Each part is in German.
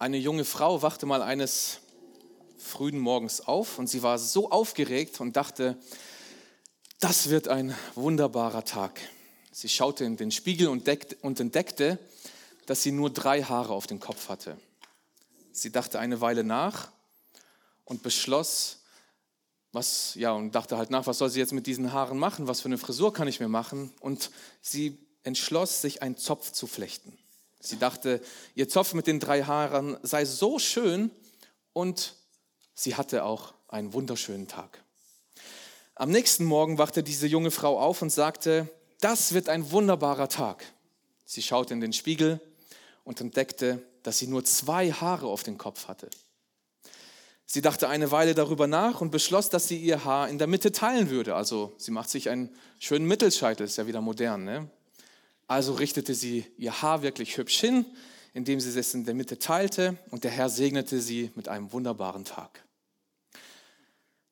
Eine junge Frau wachte mal eines frühen Morgens auf und sie war so aufgeregt und dachte, das wird ein wunderbarer Tag. Sie schaute in den Spiegel und, entdeckte, dass sie nur drei Haare auf dem Kopf hatte. Sie dachte eine Weile nach und beschloss, was, ja, und dachte halt nach, was soll sie jetzt mit diesen Haaren machen? Was für eine Frisur kann ich mir machen? Und sie entschloss, sich einen Zopf zu flechten. Sie dachte, ihr Zopf mit den drei Haaren sei so schön und sie hatte auch einen wunderschönen Tag. Am nächsten Morgen wachte diese junge Frau auf und sagte, das wird ein wunderbarer Tag. Sie schaute in den Spiegel und entdeckte, dass sie nur zwei Haare auf dem Kopf hatte. Sie dachte eine Weile darüber nach und beschloss, dass sie ihr Haar in der Mitte teilen würde. Also sie macht sich einen schönen Mittelscheitel, ist ja wieder modern. Ne? Also richtete sie ihr Haar wirklich hübsch hin, indem sie es in der Mitte teilte und der Herr segnete sie mit einem wunderbaren Tag.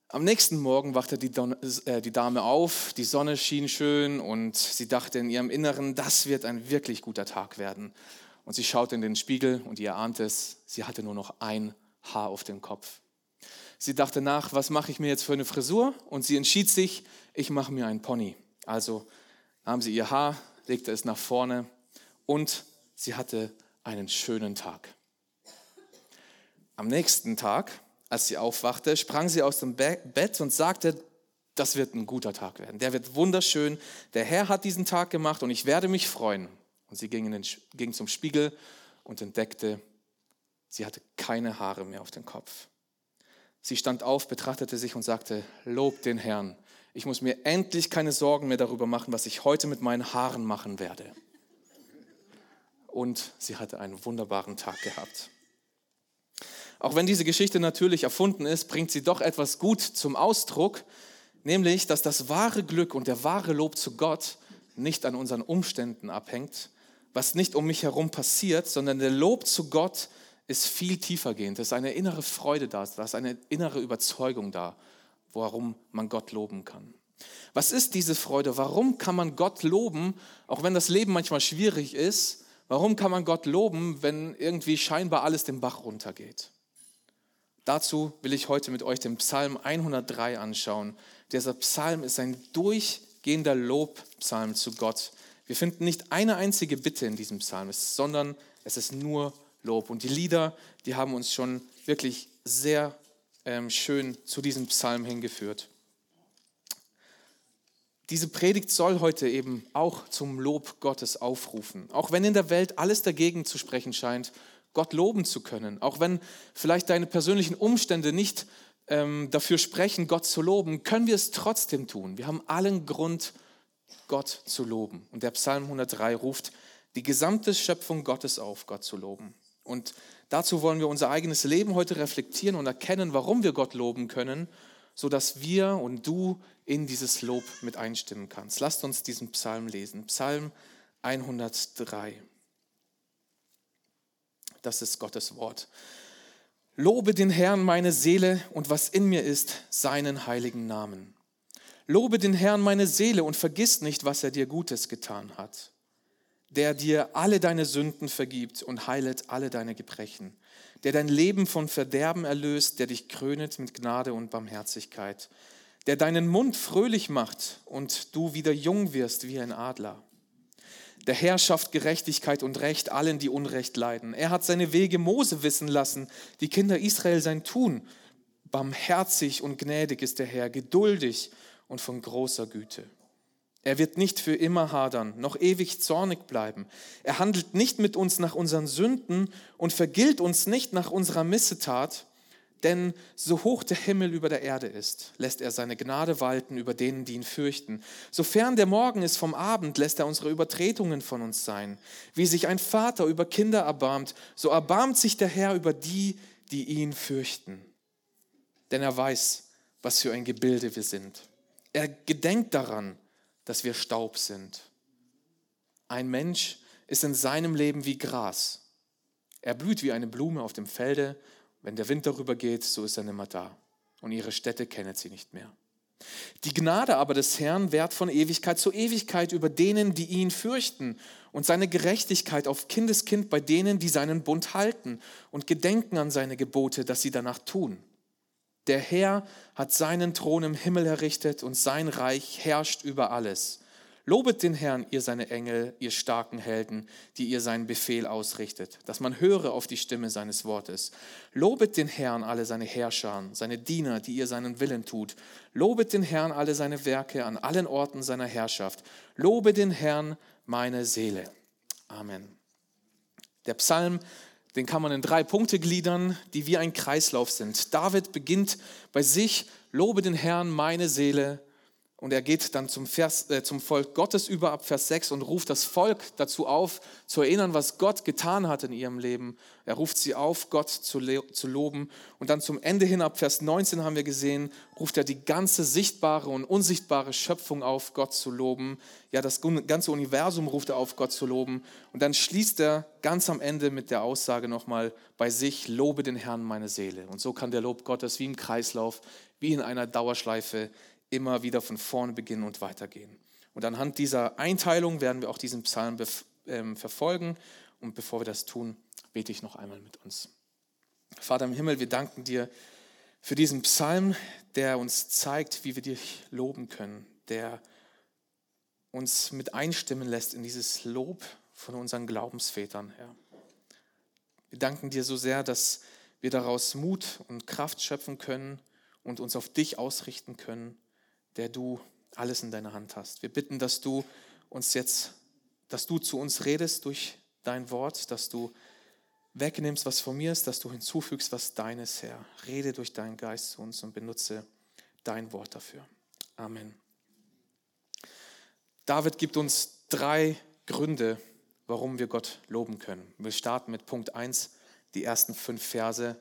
Am nächsten Morgen wachte die, Don äh, die Dame auf, die Sonne schien schön und sie dachte in ihrem Inneren, das wird ein wirklich guter Tag werden. Und sie schaute in den Spiegel und ihr ahnt es, sie hatte nur noch ein Haar auf dem Kopf. Sie dachte nach, was mache ich mir jetzt für eine Frisur? Und sie entschied sich, ich mache mir einen Pony. Also nahm sie ihr Haar, legte es nach vorne und sie hatte einen schönen Tag. Am nächsten Tag, als sie aufwachte, sprang sie aus dem Bett und sagte, das wird ein guter Tag werden. Der wird wunderschön. Der Herr hat diesen Tag gemacht und ich werde mich freuen. Und sie ging, den, ging zum Spiegel und entdeckte, sie hatte keine Haare mehr auf dem Kopf. Sie stand auf, betrachtete sich und sagte, Lob den Herrn. Ich muss mir endlich keine Sorgen mehr darüber machen, was ich heute mit meinen Haaren machen werde. Und sie hatte einen wunderbaren Tag gehabt. Auch wenn diese Geschichte natürlich erfunden ist, bringt sie doch etwas gut zum Ausdruck, nämlich, dass das wahre Glück und der wahre Lob zu Gott nicht an unseren Umständen abhängt, was nicht um mich herum passiert, sondern der Lob zu Gott ist viel tiefer gehend. Es ist eine innere Freude da, da ist eine innere Überzeugung da, warum man Gott loben kann. Was ist diese Freude? Warum kann man Gott loben, auch wenn das Leben manchmal schwierig ist? Warum kann man Gott loben, wenn irgendwie scheinbar alles den Bach runtergeht? Dazu will ich heute mit euch den Psalm 103 anschauen. Dieser Psalm ist ein durchgehender Lobpsalm zu Gott. Wir finden nicht eine einzige Bitte in diesem Psalm, sondern es ist nur Lob. Und die Lieder, die haben uns schon wirklich sehr schön zu diesem Psalm hingeführt. Diese Predigt soll heute eben auch zum Lob Gottes aufrufen. Auch wenn in der Welt alles dagegen zu sprechen scheint, Gott loben zu können. Auch wenn vielleicht deine persönlichen Umstände nicht ähm, dafür sprechen, Gott zu loben, können wir es trotzdem tun. Wir haben allen Grund, Gott zu loben. Und der Psalm 103 ruft die gesamte Schöpfung Gottes auf, Gott zu loben. Und dazu wollen wir unser eigenes Leben heute reflektieren und erkennen, warum wir Gott loben können, sodass wir und du in dieses Lob mit einstimmen kannst. Lasst uns diesen Psalm lesen. Psalm 103. Das ist Gottes Wort. Lobe den Herrn meine Seele und was in mir ist, seinen heiligen Namen. Lobe den Herrn meine Seele und vergiss nicht, was er dir Gutes getan hat der dir alle deine Sünden vergibt und heilet alle deine Gebrechen, der dein Leben von Verderben erlöst, der dich krönet mit Gnade und Barmherzigkeit, der deinen Mund fröhlich macht und du wieder jung wirst wie ein Adler. Der Herr schafft Gerechtigkeit und Recht allen, die Unrecht leiden. Er hat seine Wege Mose wissen lassen, die Kinder Israel sein Tun. Barmherzig und gnädig ist der Herr, geduldig und von großer Güte. Er wird nicht für immer hadern, noch ewig zornig bleiben. Er handelt nicht mit uns nach unseren Sünden und vergilt uns nicht nach unserer Missetat, denn so hoch der Himmel über der Erde ist, lässt er seine Gnade walten über denen, die ihn fürchten. Sofern der Morgen ist vom Abend, lässt er unsere Übertretungen von uns sein. Wie sich ein Vater über Kinder erbarmt, so erbarmt sich der Herr über die, die ihn fürchten. Denn er weiß, was für ein Gebilde wir sind. Er gedenkt daran, dass wir Staub sind. Ein Mensch ist in seinem Leben wie Gras. Er blüht wie eine Blume auf dem Felde. Wenn der Wind darüber geht, so ist er nimmer da. Und ihre Städte kennet sie nicht mehr. Die Gnade aber des Herrn währt von Ewigkeit zu Ewigkeit über denen, die ihn fürchten, und seine Gerechtigkeit auf Kindeskind bei denen, die seinen Bund halten und gedenken an seine Gebote, dass sie danach tun. Der Herr hat seinen Thron im Himmel errichtet und sein Reich herrscht über alles. Lobet den Herrn, ihr seine Engel, ihr starken Helden, die ihr seinen Befehl ausrichtet, dass man höre auf die Stimme seines Wortes. Lobet den Herrn alle seine Herrscher, seine Diener, die ihr seinen Willen tut. Lobet den Herrn alle seine Werke an allen Orten seiner Herrschaft. Lobe den Herrn meine Seele. Amen. Der Psalm, den kann man in drei Punkte gliedern, die wie ein Kreislauf sind. David beginnt bei sich, lobe den Herrn meine Seele und er geht dann zum, Vers, äh, zum Volk Gottes über ab Vers 6 und ruft das Volk dazu auf, zu erinnern, was Gott getan hat in ihrem Leben. Er ruft sie auf, Gott zu, zu loben. Und dann zum Ende hin, ab Vers 19 haben wir gesehen, ruft er die ganze sichtbare und unsichtbare Schöpfung auf, Gott zu loben. Ja, das ganze Universum ruft er auf, Gott zu loben. Und dann schließt er ganz am Ende mit der Aussage nochmal bei sich, lobe den Herrn meine Seele. Und so kann der Lob Gottes wie im Kreislauf, wie in einer Dauerschleife immer wieder von vorne beginnen und weitergehen. Und anhand dieser Einteilung werden wir auch diesen Psalm ähm, verfolgen. Und bevor wir das tun, bete ich noch einmal mit uns. Vater im Himmel, wir danken dir für diesen Psalm, der uns zeigt, wie wir dich loben können, der uns mit einstimmen lässt in dieses Lob von unseren Glaubensvätern, Herr. Wir danken dir so sehr, dass wir daraus Mut und Kraft schöpfen können und uns auf dich ausrichten können der du alles in deiner Hand hast. Wir bitten, dass du uns jetzt, dass du zu uns redest durch dein Wort, dass du wegnimmst, was von mir ist, dass du hinzufügst, was deines, Herr. Rede durch deinen Geist zu uns und benutze dein Wort dafür. Amen. David gibt uns drei Gründe, warum wir Gott loben können. Wir starten mit Punkt 1, die ersten fünf Verse,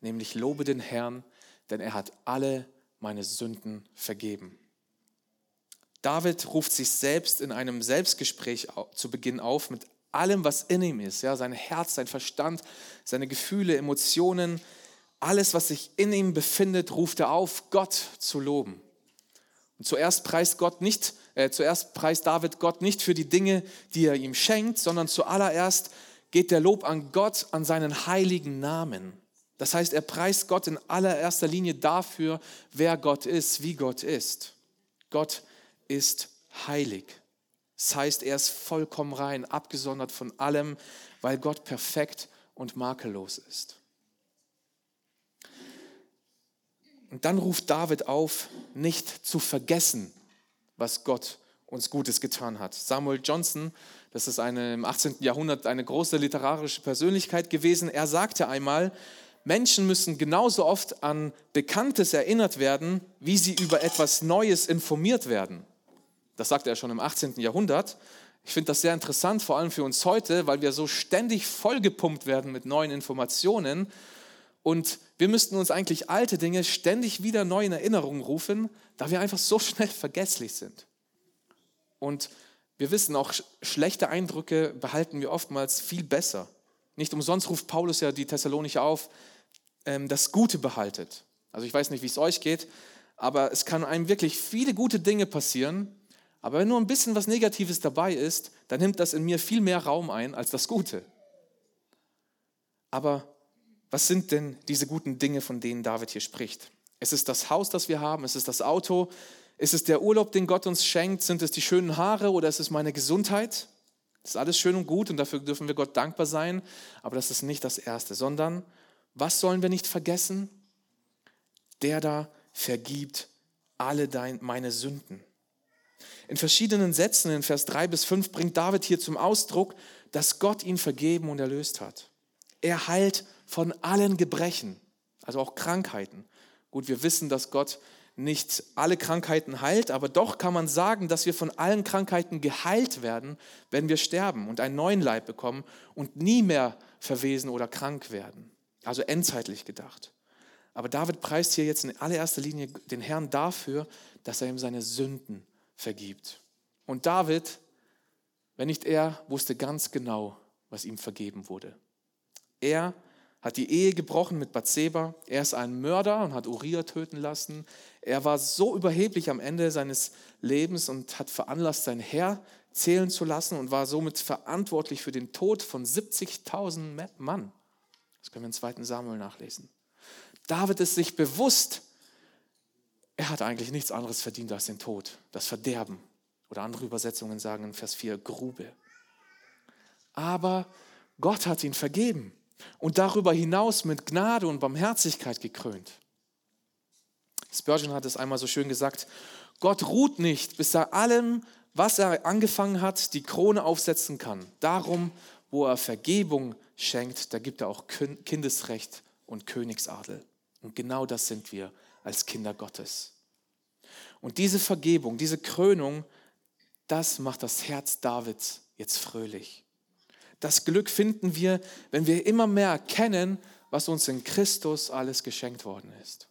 nämlich Lobe den Herrn, denn er hat alle meine Sünden vergeben. David ruft sich selbst in einem Selbstgespräch zu Beginn auf mit allem, was in ihm ist. Ja, sein Herz, sein Verstand, seine Gefühle, Emotionen, alles, was sich in ihm befindet, ruft er auf, Gott zu loben. Und zuerst preist Gott nicht, äh, zuerst preist David Gott nicht für die Dinge, die er ihm schenkt, sondern zuallererst geht der Lob an Gott, an seinen heiligen Namen. Das heißt, er preist Gott in allererster Linie dafür, wer Gott ist, wie Gott ist. Gott ist heilig. Das heißt, er ist vollkommen rein, abgesondert von allem, weil Gott perfekt und makellos ist. Und dann ruft David auf, nicht zu vergessen, was Gott uns Gutes getan hat. Samuel Johnson, das ist eine, im 18. Jahrhundert eine große literarische Persönlichkeit gewesen, er sagte einmal, Menschen müssen genauso oft an Bekanntes erinnert werden, wie sie über etwas Neues informiert werden. Das sagte er schon im 18. Jahrhundert. Ich finde das sehr interessant, vor allem für uns heute, weil wir so ständig vollgepumpt werden mit neuen Informationen. Und wir müssten uns eigentlich alte Dinge ständig wieder neu in Erinnerung rufen, da wir einfach so schnell vergesslich sind. Und wir wissen auch, schlechte Eindrücke behalten wir oftmals viel besser. Nicht umsonst ruft Paulus ja die Thessalonicher auf, ähm, das Gute behaltet. Also ich weiß nicht, wie es euch geht, aber es kann einem wirklich viele gute Dinge passieren. Aber wenn nur ein bisschen was Negatives dabei ist, dann nimmt das in mir viel mehr Raum ein als das Gute. Aber was sind denn diese guten Dinge, von denen David hier spricht? Es ist das Haus, das wir haben, es ist das Auto, ist es der Urlaub, den Gott uns schenkt, sind es die schönen Haare oder ist es meine Gesundheit? Das ist alles schön und gut und dafür dürfen wir Gott dankbar sein, aber das ist nicht das Erste, sondern was sollen wir nicht vergessen? Der da vergibt alle dein, meine Sünden. In verschiedenen Sätzen in Vers 3 bis 5 bringt David hier zum Ausdruck, dass Gott ihn vergeben und erlöst hat. Er heilt von allen Gebrechen, also auch Krankheiten. Gut, wir wissen, dass Gott nicht alle Krankheiten heilt, aber doch kann man sagen, dass wir von allen Krankheiten geheilt werden, wenn wir sterben und einen neuen Leib bekommen und nie mehr verwesen oder krank werden. Also endzeitlich gedacht. Aber David preist hier jetzt in allererster Linie den Herrn dafür, dass er ihm seine Sünden vergibt. Und David, wenn nicht er, wusste ganz genau, was ihm vergeben wurde. Er hat die Ehe gebrochen mit Bathseba. Er ist ein Mörder und hat Uriah töten lassen. Er war so überheblich am Ende seines Lebens und hat veranlasst, sein Herr zählen zu lassen und war somit verantwortlich für den Tod von 70.000 Mann. Das können wir im 2. Samuel nachlesen. David ist sich bewusst, er hat eigentlich nichts anderes verdient als den Tod, das Verderben. Oder andere Übersetzungen sagen in Vers 4 Grube. Aber Gott hat ihn vergeben und darüber hinaus mit Gnade und Barmherzigkeit gekrönt. Spurgeon hat es einmal so schön gesagt, Gott ruht nicht, bis er allem, was er angefangen hat, die Krone aufsetzen kann. Darum, wo er Vergebung schenkt, da gibt er auch Kindesrecht und Königsadel. Und genau das sind wir als Kinder Gottes. Und diese Vergebung, diese Krönung, das macht das Herz Davids jetzt fröhlich. Das Glück finden wir, wenn wir immer mehr erkennen, was uns in Christus alles geschenkt worden ist.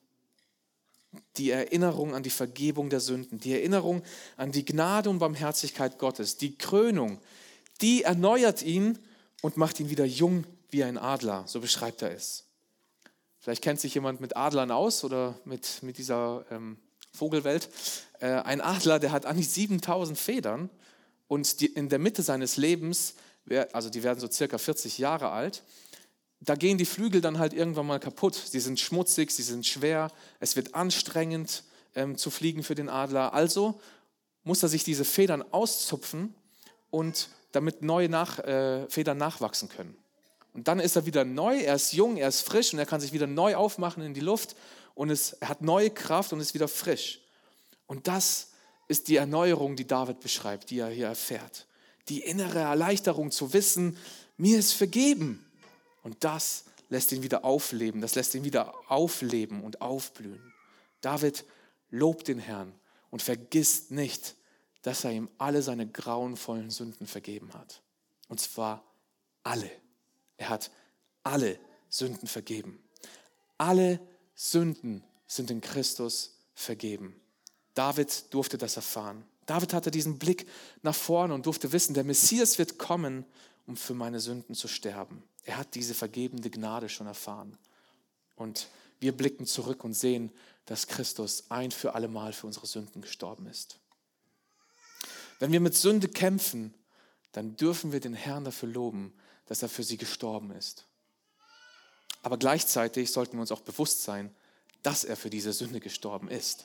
Die Erinnerung an die Vergebung der Sünden, die Erinnerung an die Gnade und Barmherzigkeit Gottes, die Krönung, die erneuert ihn und macht ihn wieder jung wie ein Adler, so beschreibt er es. Vielleicht kennt sich jemand mit Adlern aus oder mit, mit dieser ähm, Vogelwelt. Äh, ein Adler, der hat die 7000 Federn und die, in der Mitte seines Lebens also die werden so circa 40 Jahre alt, da gehen die Flügel dann halt irgendwann mal kaputt. Sie sind schmutzig, sie sind schwer, es wird anstrengend ähm, zu fliegen für den Adler. Also muss er sich diese Federn auszupfen und damit neue nach, äh, Federn nachwachsen können. Und dann ist er wieder neu, er ist jung, er ist frisch und er kann sich wieder neu aufmachen in die Luft und es, er hat neue Kraft und ist wieder frisch. Und das ist die Erneuerung, die David beschreibt, die er hier erfährt die innere Erleichterung zu wissen, mir ist vergeben. Und das lässt ihn wieder aufleben, das lässt ihn wieder aufleben und aufblühen. David lobt den Herrn und vergisst nicht, dass er ihm alle seine grauenvollen Sünden vergeben hat. Und zwar alle. Er hat alle Sünden vergeben. Alle Sünden sind in Christus vergeben. David durfte das erfahren. David hatte diesen Blick nach vorne und durfte wissen, der Messias wird kommen, um für meine Sünden zu sterben. Er hat diese vergebende Gnade schon erfahren. Und wir blicken zurück und sehen, dass Christus ein für alle Mal für unsere Sünden gestorben ist. Wenn wir mit Sünde kämpfen, dann dürfen wir den Herrn dafür loben, dass er für sie gestorben ist. Aber gleichzeitig sollten wir uns auch bewusst sein, dass er für diese Sünde gestorben ist.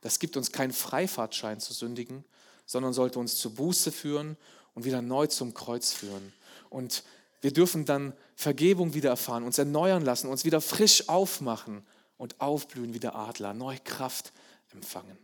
Das gibt uns keinen Freifahrtschein zu sündigen, sondern sollte uns zur Buße führen und wieder neu zum Kreuz führen. Und wir dürfen dann Vergebung wieder erfahren, uns erneuern lassen, uns wieder frisch aufmachen und aufblühen wie der Adler, neue Kraft empfangen.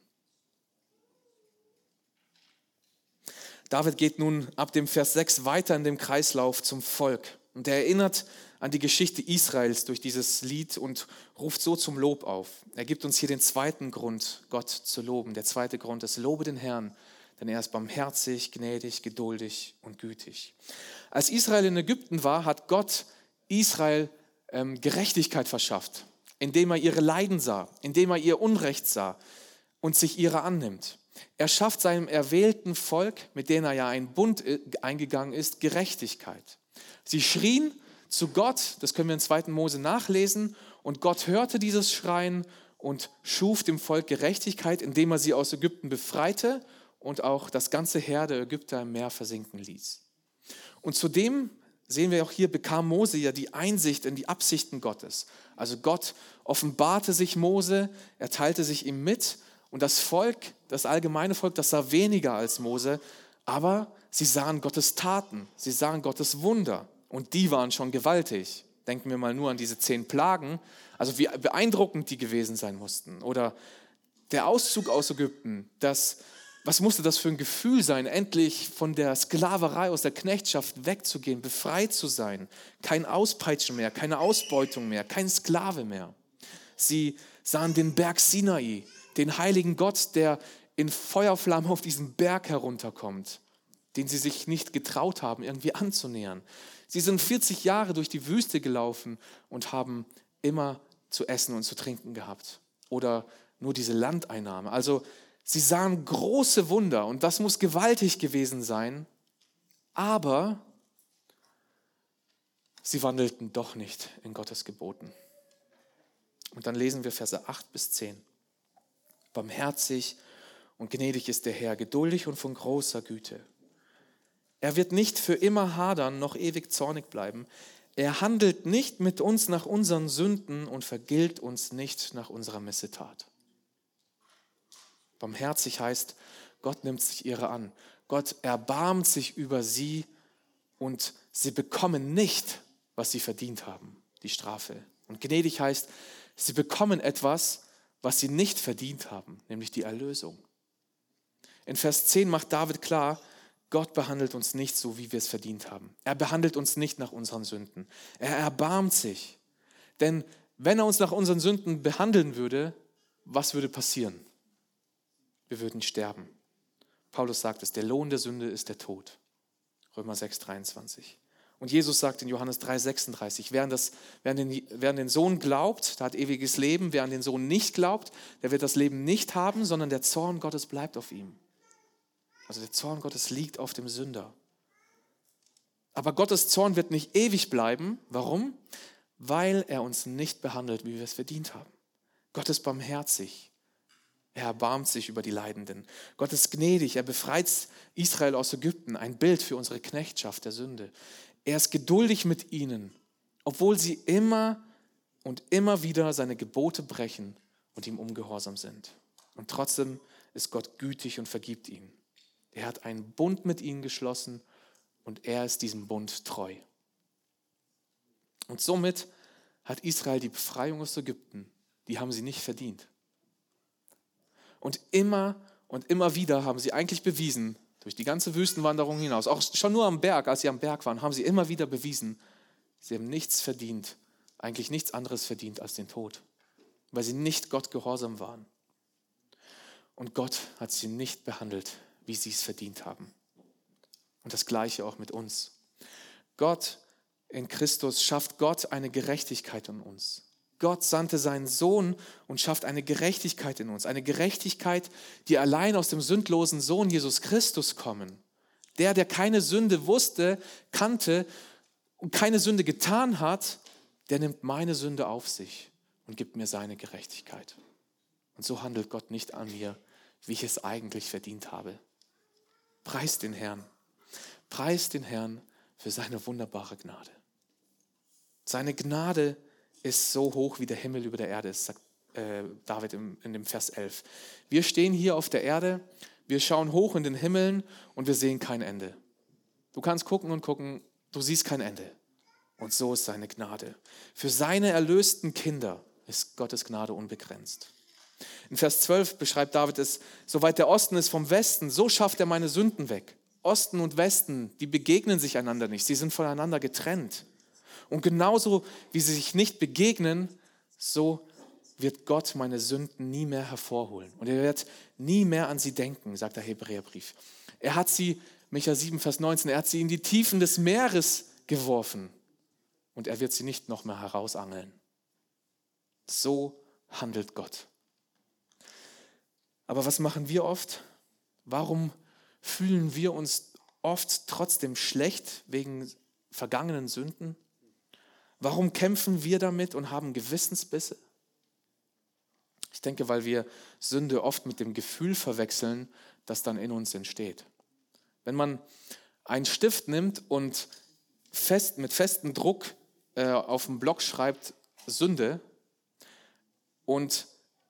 David geht nun ab dem Vers 6 weiter in dem Kreislauf zum Volk und er erinnert an die Geschichte Israels durch dieses Lied und ruft so zum Lob auf. Er gibt uns hier den zweiten Grund, Gott zu loben. Der zweite Grund ist, lobe den Herrn, denn er ist barmherzig, gnädig, geduldig und gütig. Als Israel in Ägypten war, hat Gott Israel ähm, Gerechtigkeit verschafft, indem er ihre Leiden sah, indem er ihr Unrecht sah und sich ihrer annimmt. Er schafft seinem erwählten Volk, mit dem er ja einen Bund äh, eingegangen ist, Gerechtigkeit. Sie schrien zu Gott, das können wir in 2. Mose nachlesen, und Gott hörte dieses Schreien und schuf dem Volk Gerechtigkeit, indem er sie aus Ägypten befreite und auch das ganze Heer der Ägypter im Meer versinken ließ. Und zudem sehen wir auch hier, bekam Mose ja die Einsicht in die Absichten Gottes. Also Gott offenbarte sich Mose, er teilte sich ihm mit und das Volk, das allgemeine Volk, das sah weniger als Mose, aber sie sahen Gottes Taten, sie sahen Gottes Wunder. Und die waren schon gewaltig. Denken wir mal nur an diese zehn Plagen, also wie beeindruckend die gewesen sein mussten. Oder der Auszug aus Ägypten, das, was musste das für ein Gefühl sein, endlich von der Sklaverei, aus der Knechtschaft wegzugehen, befreit zu sein. Kein Auspeitschen mehr, keine Ausbeutung mehr, kein Sklave mehr. Sie sahen den Berg Sinai, den heiligen Gott, der in Feuerflammen auf diesen Berg herunterkommt, den sie sich nicht getraut haben, irgendwie anzunähern. Sie sind 40 Jahre durch die Wüste gelaufen und haben immer zu essen und zu trinken gehabt. Oder nur diese Landeinnahme. Also sie sahen große Wunder und das muss gewaltig gewesen sein. Aber sie wandelten doch nicht in Gottes Geboten. Und dann lesen wir Verse 8 bis 10. Barmherzig und gnädig ist der Herr, geduldig und von großer Güte. Er wird nicht für immer hadern, noch ewig zornig bleiben. Er handelt nicht mit uns nach unseren Sünden und vergilt uns nicht nach unserer Missetat. Barmherzig heißt, Gott nimmt sich ihre an. Gott erbarmt sich über sie und sie bekommen nicht, was sie verdient haben, die Strafe. Und gnädig heißt, sie bekommen etwas, was sie nicht verdient haben, nämlich die Erlösung. In Vers 10 macht David klar, Gott behandelt uns nicht so, wie wir es verdient haben. Er behandelt uns nicht nach unseren Sünden. Er erbarmt sich. Denn wenn er uns nach unseren Sünden behandeln würde, was würde passieren? Wir würden sterben. Paulus sagt es, der Lohn der Sünde ist der Tod. Römer 6, 23. Und Jesus sagt in Johannes 3, 36, wer an, das, wer, an den, wer an den Sohn glaubt, der hat ewiges Leben. Wer an den Sohn nicht glaubt, der wird das Leben nicht haben, sondern der Zorn Gottes bleibt auf ihm. Also der Zorn Gottes liegt auf dem Sünder. Aber Gottes Zorn wird nicht ewig bleiben. Warum? Weil er uns nicht behandelt, wie wir es verdient haben. Gott ist barmherzig. Er erbarmt sich über die Leidenden. Gott ist gnädig. Er befreit Israel aus Ägypten. Ein Bild für unsere Knechtschaft der Sünde. Er ist geduldig mit ihnen, obwohl sie immer und immer wieder seine Gebote brechen und ihm ungehorsam sind. Und trotzdem ist Gott gütig und vergibt ihnen. Er hat einen Bund mit ihnen geschlossen und er ist diesem Bund treu. Und somit hat Israel die Befreiung aus Ägypten, die haben sie nicht verdient. Und immer und immer wieder haben sie eigentlich bewiesen, durch die ganze Wüstenwanderung hinaus, auch schon nur am Berg, als sie am Berg waren, haben sie immer wieder bewiesen, sie haben nichts verdient, eigentlich nichts anderes verdient als den Tod, weil sie nicht Gott gehorsam waren. Und Gott hat sie nicht behandelt wie sie es verdient haben. Und das gleiche auch mit uns. Gott in Christus schafft Gott eine Gerechtigkeit in uns. Gott sandte seinen Sohn und schafft eine Gerechtigkeit in uns. Eine Gerechtigkeit, die allein aus dem sündlosen Sohn Jesus Christus kommen. Der, der keine Sünde wusste, kannte und keine Sünde getan hat, der nimmt meine Sünde auf sich und gibt mir seine Gerechtigkeit. Und so handelt Gott nicht an mir, wie ich es eigentlich verdient habe. Preist den Herrn. Preist den Herrn für seine wunderbare Gnade. Seine Gnade ist so hoch, wie der Himmel über der Erde ist, sagt äh, David in dem Vers 11. Wir stehen hier auf der Erde, wir schauen hoch in den Himmeln und wir sehen kein Ende. Du kannst gucken und gucken, du siehst kein Ende. Und so ist seine Gnade. Für seine erlösten Kinder ist Gottes Gnade unbegrenzt. In Vers 12 beschreibt David es, soweit der Osten ist vom Westen, so schafft er meine Sünden weg. Osten und Westen, die begegnen sich einander nicht, sie sind voneinander getrennt. Und genauso wie sie sich nicht begegnen, so wird Gott meine Sünden nie mehr hervorholen. Und er wird nie mehr an sie denken, sagt der Hebräerbrief. Er hat sie, Micha 7, Vers 19, er hat sie in die Tiefen des Meeres geworfen. Und er wird sie nicht noch mehr herausangeln. So handelt Gott. Aber was machen wir oft? Warum fühlen wir uns oft trotzdem schlecht wegen vergangenen Sünden? Warum kämpfen wir damit und haben Gewissensbisse? Ich denke, weil wir Sünde oft mit dem Gefühl verwechseln, das dann in uns entsteht. Wenn man einen Stift nimmt und fest, mit festem Druck äh, auf dem Block schreibt Sünde und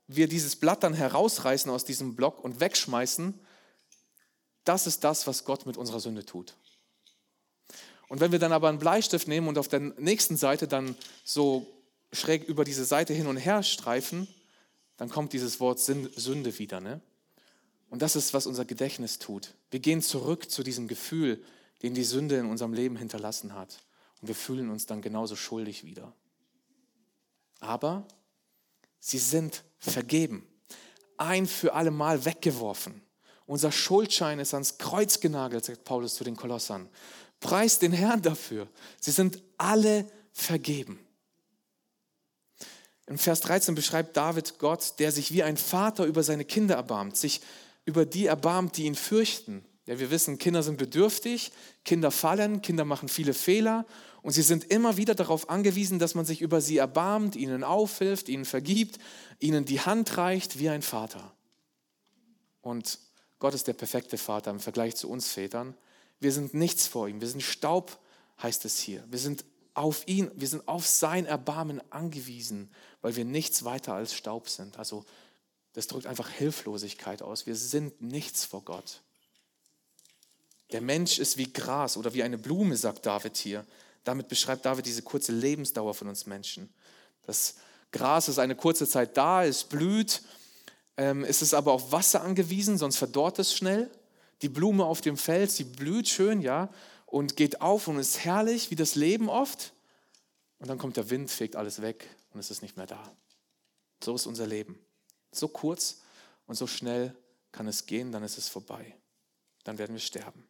wir dieses Blatt dann herausreißen aus diesem Block und wegschmeißen, das ist das, was Gott mit unserer Sünde tut. Und wenn wir dann aber einen Bleistift nehmen und auf der nächsten Seite dann so schräg über diese Seite hin und her streifen, dann kommt dieses Wort Sünde wieder. Ne? Und das ist, was unser Gedächtnis tut. Wir gehen zurück zu diesem Gefühl, den die Sünde in unserem Leben hinterlassen hat. Und wir fühlen uns dann genauso schuldig wieder. Aber sie sind vergeben, ein für alle Mal weggeworfen. Unser Schuldschein ist ans Kreuz genagelt, sagt Paulus zu den Kolossern. Preist den Herrn dafür. Sie sind alle vergeben. Im Vers 13 beschreibt David Gott, der sich wie ein Vater über seine Kinder erbarmt, sich über die erbarmt, die ihn fürchten. Ja, wir wissen, Kinder sind bedürftig, Kinder fallen, Kinder machen viele Fehler und sie sind immer wieder darauf angewiesen, dass man sich über sie erbarmt, ihnen aufhilft, ihnen vergibt, ihnen die Hand reicht wie ein Vater. Und Gott ist der perfekte Vater im Vergleich zu uns Vätern. Wir sind nichts vor ihm, wir sind Staub, heißt es hier. Wir sind auf ihn, wir sind auf sein Erbarmen angewiesen, weil wir nichts weiter als Staub sind. Also das drückt einfach Hilflosigkeit aus. Wir sind nichts vor Gott. Der Mensch ist wie Gras oder wie eine Blume, sagt David hier. Damit beschreibt David diese kurze Lebensdauer von uns Menschen. Das Gras ist eine kurze Zeit da, es blüht, ähm, es ist aber auf Wasser angewiesen, sonst verdorrt es schnell. Die Blume auf dem Feld, sie blüht schön, ja, und geht auf und ist herrlich, wie das Leben oft. Und dann kommt der Wind, fegt alles weg und es ist nicht mehr da. So ist unser Leben. So kurz und so schnell kann es gehen, dann ist es vorbei. Dann werden wir sterben.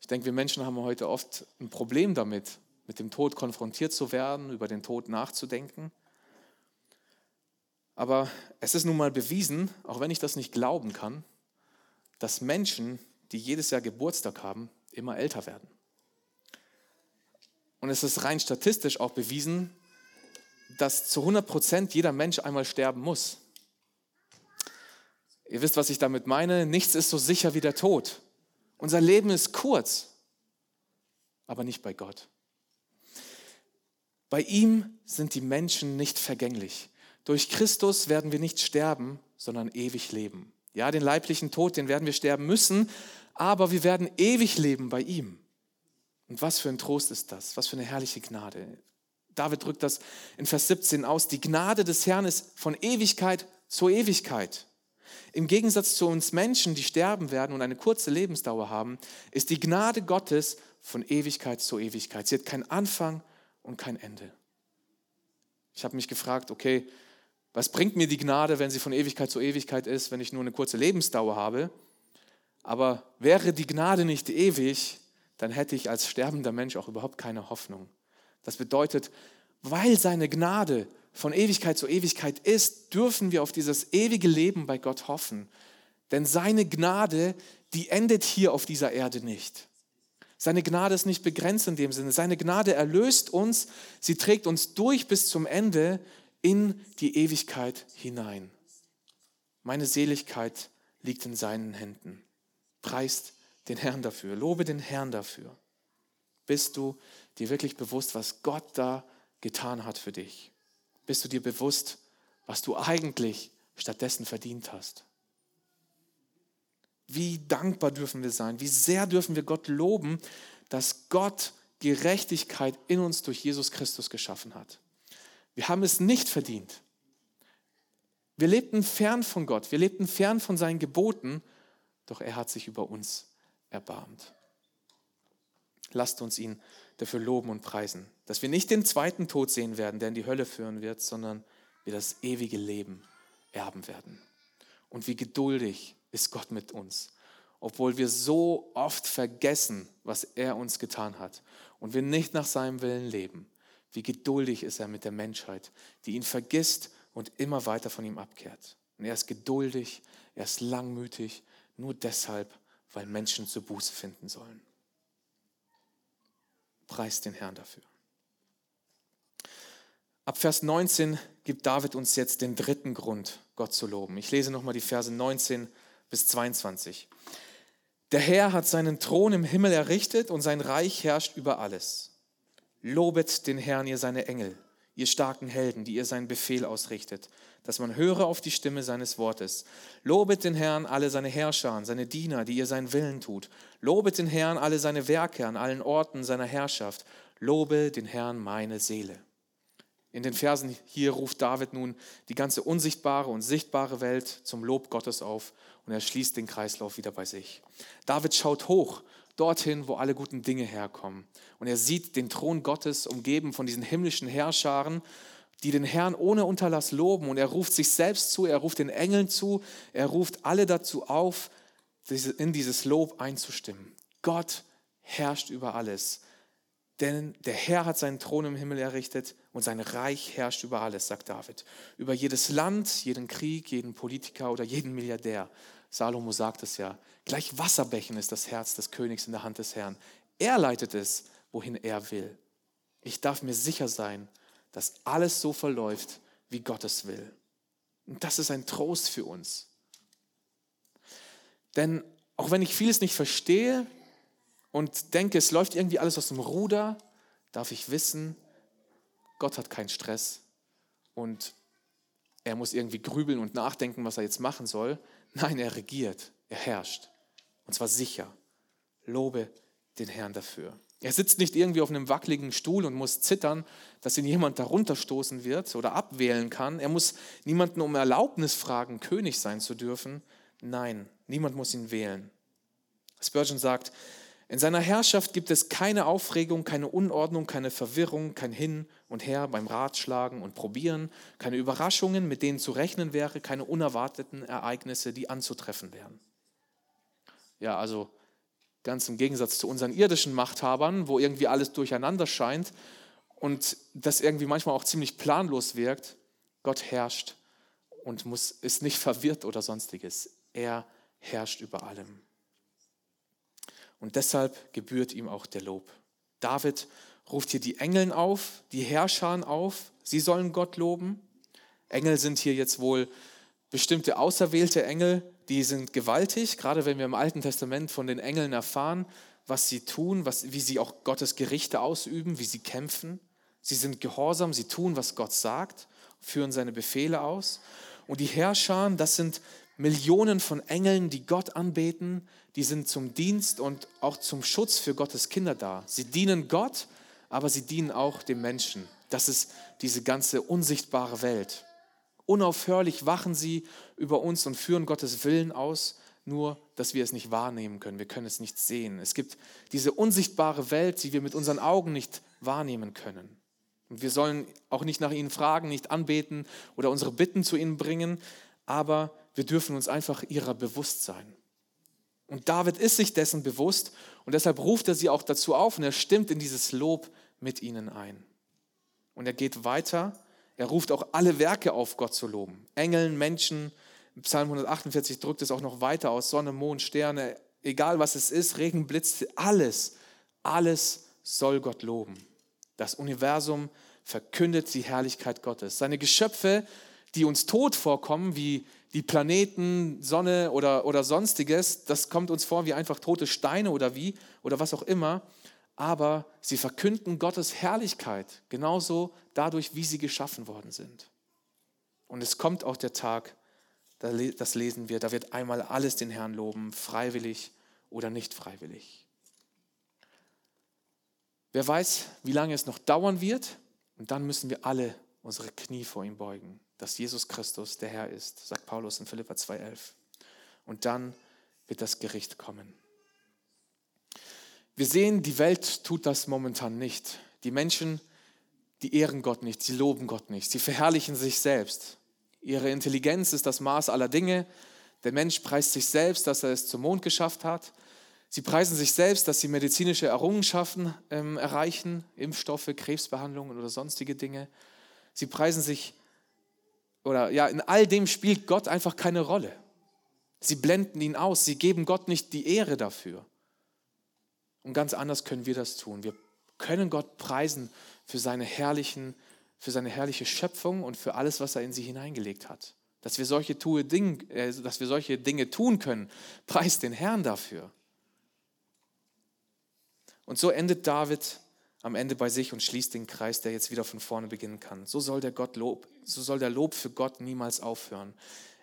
Ich denke, wir Menschen haben heute oft ein Problem damit, mit dem Tod konfrontiert zu werden, über den Tod nachzudenken. Aber es ist nun mal bewiesen, auch wenn ich das nicht glauben kann, dass Menschen, die jedes Jahr Geburtstag haben, immer älter werden. Und es ist rein statistisch auch bewiesen, dass zu 100 Prozent jeder Mensch einmal sterben muss. Ihr wisst, was ich damit meine. Nichts ist so sicher wie der Tod. Unser Leben ist kurz, aber nicht bei Gott. Bei ihm sind die Menschen nicht vergänglich. Durch Christus werden wir nicht sterben, sondern ewig leben. Ja, den leiblichen Tod, den werden wir sterben müssen, aber wir werden ewig leben bei ihm. Und was für ein Trost ist das? Was für eine herrliche Gnade. David drückt das in Vers 17 aus. Die Gnade des Herrn ist von Ewigkeit zur Ewigkeit. Im Gegensatz zu uns Menschen, die sterben werden und eine kurze Lebensdauer haben, ist die Gnade Gottes von Ewigkeit zu Ewigkeit. Sie hat keinen Anfang und kein Ende. Ich habe mich gefragt, okay, was bringt mir die Gnade, wenn sie von Ewigkeit zu Ewigkeit ist, wenn ich nur eine kurze Lebensdauer habe? Aber wäre die Gnade nicht ewig, dann hätte ich als sterbender Mensch auch überhaupt keine Hoffnung. Das bedeutet, weil seine Gnade von Ewigkeit zu Ewigkeit ist, dürfen wir auf dieses ewige Leben bei Gott hoffen. Denn seine Gnade, die endet hier auf dieser Erde nicht. Seine Gnade ist nicht begrenzt in dem Sinne. Seine Gnade erlöst uns, sie trägt uns durch bis zum Ende in die Ewigkeit hinein. Meine Seligkeit liegt in seinen Händen. Preist den Herrn dafür, lobe den Herrn dafür. Bist du dir wirklich bewusst, was Gott da getan hat für dich? Bist du dir bewusst, was du eigentlich stattdessen verdient hast? Wie dankbar dürfen wir sein? Wie sehr dürfen wir Gott loben, dass Gott Gerechtigkeit in uns durch Jesus Christus geschaffen hat? Wir haben es nicht verdient. Wir lebten fern von Gott, wir lebten fern von seinen Geboten, doch er hat sich über uns erbarmt. Lasst uns ihn dafür loben und preisen, dass wir nicht den zweiten Tod sehen werden, der in die Hölle führen wird, sondern wir das ewige Leben erben werden. Und wie geduldig ist Gott mit uns, obwohl wir so oft vergessen, was er uns getan hat und wir nicht nach seinem Willen leben. Wie geduldig ist er mit der Menschheit, die ihn vergisst und immer weiter von ihm abkehrt. Und er ist geduldig, er ist langmütig, nur deshalb, weil Menschen zur Buße finden sollen. Preist den Herrn dafür. Ab Vers 19 gibt David uns jetzt den dritten Grund, Gott zu loben. Ich lese nochmal die Verse 19 bis 22. Der Herr hat seinen Thron im Himmel errichtet und sein Reich herrscht über alles. Lobet den Herrn, ihr seine Engel, ihr starken Helden, die ihr seinen Befehl ausrichtet, dass man höre auf die Stimme seines Wortes. Lobet den Herrn alle seine Herrscher, seine Diener, die ihr seinen Willen tut. Lobet den Herrn alle seine Werke an allen Orten seiner Herrschaft. Lobe den Herrn meine Seele. In den Versen hier ruft David nun die ganze unsichtbare und sichtbare Welt zum Lob Gottes auf und er schließt den Kreislauf wieder bei sich. David schaut hoch, dorthin, wo alle guten Dinge herkommen. Und er sieht den Thron Gottes umgeben von diesen himmlischen Herrscharen die den Herrn ohne Unterlass loben. Und er ruft sich selbst zu, er ruft den Engeln zu, er ruft alle dazu auf, in dieses Lob einzustimmen. Gott herrscht über alles. Denn der Herr hat seinen Thron im Himmel errichtet und sein Reich herrscht über alles, sagt David. Über jedes Land, jeden Krieg, jeden Politiker oder jeden Milliardär. Salomo sagt es ja. Gleich Wasserbächen ist das Herz des Königs in der Hand des Herrn. Er leitet es, wohin er will. Ich darf mir sicher sein, dass alles so verläuft, wie Gott es will. Und das ist ein Trost für uns. Denn auch wenn ich vieles nicht verstehe und denke, es läuft irgendwie alles aus dem Ruder, darf ich wissen, Gott hat keinen Stress und er muss irgendwie grübeln und nachdenken, was er jetzt machen soll. Nein, er regiert, er herrscht. Und zwar sicher. Lobe den Herrn dafür. Er sitzt nicht irgendwie auf einem wackeligen Stuhl und muss zittern, dass ihn jemand darunter stoßen wird oder abwählen kann. Er muss niemanden um Erlaubnis fragen, König sein zu dürfen. Nein, niemand muss ihn wählen. Spurgeon sagt, in seiner Herrschaft gibt es keine Aufregung, keine Unordnung, keine Verwirrung, kein Hin und Her beim Ratschlagen und Probieren, keine Überraschungen, mit denen zu rechnen wäre, keine unerwarteten Ereignisse, die anzutreffen wären. Ja, also ganz im Gegensatz zu unseren irdischen Machthabern, wo irgendwie alles durcheinander scheint und das irgendwie manchmal auch ziemlich planlos wirkt. Gott herrscht und muss, ist nicht verwirrt oder sonstiges. Er herrscht über allem. Und deshalb gebührt ihm auch der Lob. David ruft hier die Engeln auf, die Herrscher auf, sie sollen Gott loben. Engel sind hier jetzt wohl bestimmte auserwählte Engel, die sind gewaltig, gerade wenn wir im Alten Testament von den Engeln erfahren, was sie tun, was, wie sie auch Gottes Gerichte ausüben, wie sie kämpfen. Sie sind gehorsam, sie tun, was Gott sagt, führen seine Befehle aus. Und die Herrscher, das sind Millionen von Engeln, die Gott anbeten, die sind zum Dienst und auch zum Schutz für Gottes Kinder da. Sie dienen Gott, aber sie dienen auch dem Menschen. Das ist diese ganze unsichtbare Welt. Unaufhörlich wachen sie über uns und führen Gottes Willen aus, nur dass wir es nicht wahrnehmen können. Wir können es nicht sehen. Es gibt diese unsichtbare Welt, die wir mit unseren Augen nicht wahrnehmen können. Und wir sollen auch nicht nach ihnen fragen, nicht anbeten oder unsere Bitten zu ihnen bringen, aber wir dürfen uns einfach ihrer bewusst sein. Und David ist sich dessen bewusst und deshalb ruft er sie auch dazu auf und er stimmt in dieses Lob mit ihnen ein. Und er geht weiter, er ruft auch alle Werke auf, Gott zu loben. Engeln, Menschen, Psalm 148 drückt es auch noch weiter aus, Sonne, Mond, Sterne, egal was es ist, Regen, Blitz, alles, alles soll Gott loben. Das Universum verkündet die Herrlichkeit Gottes. Seine Geschöpfe, die uns tot vorkommen, wie die Planeten, Sonne oder, oder sonstiges, das kommt uns vor wie einfach tote Steine oder wie oder was auch immer, aber sie verkünden Gottes Herrlichkeit, genauso dadurch, wie sie geschaffen worden sind. Und es kommt auch der Tag, das lesen wir, da wird einmal alles den Herrn loben, freiwillig oder nicht freiwillig. Wer weiß, wie lange es noch dauern wird, und dann müssen wir alle unsere Knie vor ihm beugen dass Jesus Christus der Herr ist, sagt Paulus in Philippa 2,11. Und dann wird das Gericht kommen. Wir sehen, die Welt tut das momentan nicht. Die Menschen, die ehren Gott nicht, sie loben Gott nicht, sie verherrlichen sich selbst. Ihre Intelligenz ist das Maß aller Dinge. Der Mensch preist sich selbst, dass er es zum Mond geschafft hat. Sie preisen sich selbst, dass sie medizinische Errungenschaften ähm, erreichen, Impfstoffe, Krebsbehandlungen oder sonstige Dinge. Sie preisen sich oder ja, in all dem spielt Gott einfach keine Rolle. Sie blenden ihn aus, sie geben Gott nicht die Ehre dafür. Und ganz anders können wir das tun. Wir können Gott preisen für seine herrlichen, für seine herrliche Schöpfung und für alles, was er in sie hineingelegt hat. Dass wir solche, Dinge, äh, dass wir solche Dinge tun können, preist den Herrn dafür. Und so endet David am Ende bei sich und schließt den Kreis, der jetzt wieder von vorne beginnen kann. So soll der Gott Lob, so soll der Lob für Gott niemals aufhören.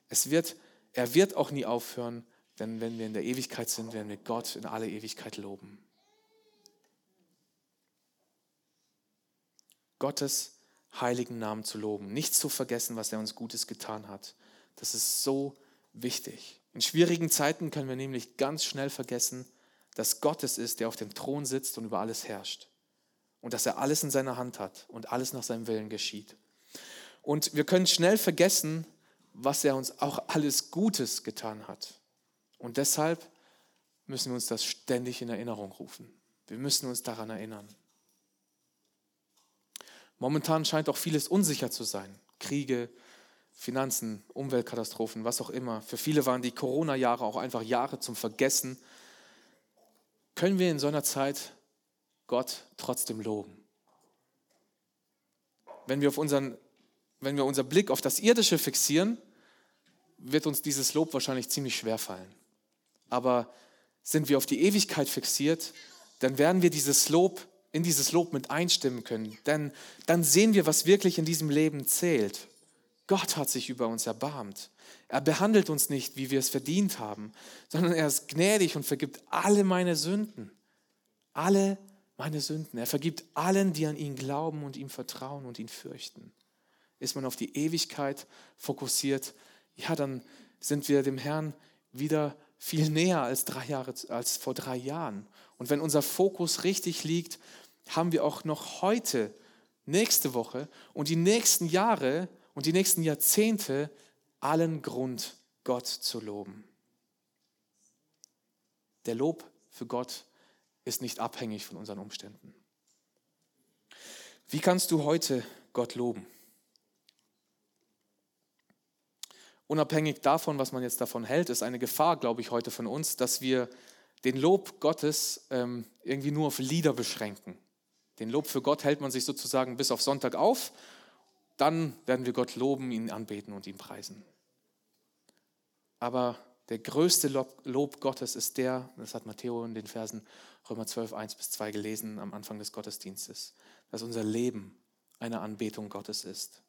Es wird, er wird auch nie aufhören, denn wenn wir in der Ewigkeit sind, werden wir Gott in alle Ewigkeit loben. Gottes heiligen Namen zu loben, nichts zu vergessen, was er uns Gutes getan hat. Das ist so wichtig. In schwierigen Zeiten können wir nämlich ganz schnell vergessen, dass Gott es ist, der auf dem Thron sitzt und über alles herrscht und dass er alles in seiner Hand hat und alles nach seinem Willen geschieht. Und wir können schnell vergessen, was er uns auch alles Gutes getan hat. Und deshalb müssen wir uns das ständig in Erinnerung rufen. Wir müssen uns daran erinnern. Momentan scheint auch vieles unsicher zu sein. Kriege, Finanzen, Umweltkatastrophen, was auch immer. Für viele waren die Corona-Jahre auch einfach Jahre zum Vergessen. Können wir in so einer Zeit Gott trotzdem loben? Wenn wir, auf unseren, wenn wir unser Blick auf das Irdische fixieren, wird uns dieses Lob wahrscheinlich ziemlich schwer fallen. Aber sind wir auf die Ewigkeit fixiert, dann werden wir dieses Lob in dieses Lob mit einstimmen können. Denn dann sehen wir, was wirklich in diesem Leben zählt. Gott hat sich über uns erbarmt. Er behandelt uns nicht, wie wir es verdient haben, sondern er ist gnädig und vergibt alle meine Sünden. Alle meine Sünden. Er vergibt allen, die an ihn glauben und ihm vertrauen und ihn fürchten. Ist man auf die Ewigkeit fokussiert, ja, dann sind wir dem Herrn wieder viel näher als, drei Jahre, als vor drei Jahren. Und wenn unser Fokus richtig liegt, haben wir auch noch heute, nächste Woche und die nächsten Jahre und die nächsten Jahrzehnte allen Grund, Gott zu loben. Der Lob für Gott ist nicht abhängig von unseren Umständen. Wie kannst du heute Gott loben? Unabhängig davon, was man jetzt davon hält, ist eine Gefahr, glaube ich, heute von uns, dass wir den Lob Gottes ähm, irgendwie nur auf Lieder beschränken. Den Lob für Gott hält man sich sozusagen bis auf Sonntag auf. Dann werden wir Gott loben, ihn anbeten und ihn preisen. Aber der größte Lob, Lob Gottes ist der, das hat Matteo in den Versen Römer 12, 1 bis 2 gelesen am Anfang des Gottesdienstes, dass unser Leben eine Anbetung Gottes ist.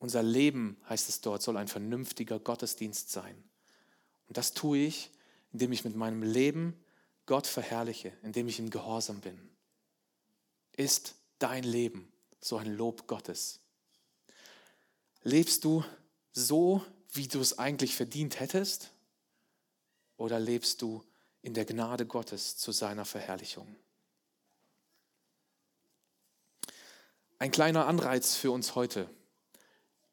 Unser Leben, heißt es dort, soll ein vernünftiger Gottesdienst sein. Und das tue ich, indem ich mit meinem Leben Gott verherrliche, indem ich ihm gehorsam bin. Ist dein Leben so ein Lob Gottes? Lebst du so, wie du es eigentlich verdient hättest? Oder lebst du in der Gnade Gottes zu seiner Verherrlichung? Ein kleiner Anreiz für uns heute.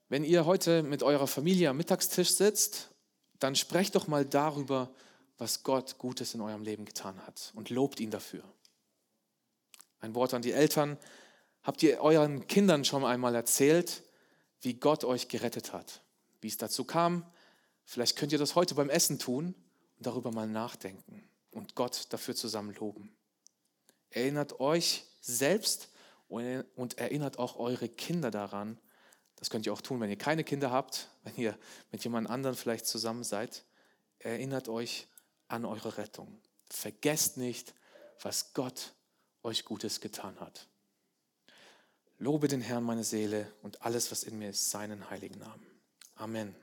Wenn ihr heute mit eurer Familie am Mittagstisch sitzt, dann sprecht doch mal darüber, was Gott Gutes in eurem Leben getan hat und lobt ihn dafür. Ein Wort an die Eltern. Habt ihr euren Kindern schon einmal erzählt, wie Gott euch gerettet hat? Wie es dazu kam? Vielleicht könnt ihr das heute beim Essen tun darüber mal nachdenken und Gott dafür zusammen loben. Erinnert euch selbst und erinnert auch eure Kinder daran, das könnt ihr auch tun, wenn ihr keine Kinder habt, wenn ihr mit jemand anderem vielleicht zusammen seid. Erinnert euch an eure Rettung. Vergesst nicht, was Gott euch Gutes getan hat. Lobe den Herrn meine Seele und alles, was in mir ist, seinen heiligen Namen. Amen.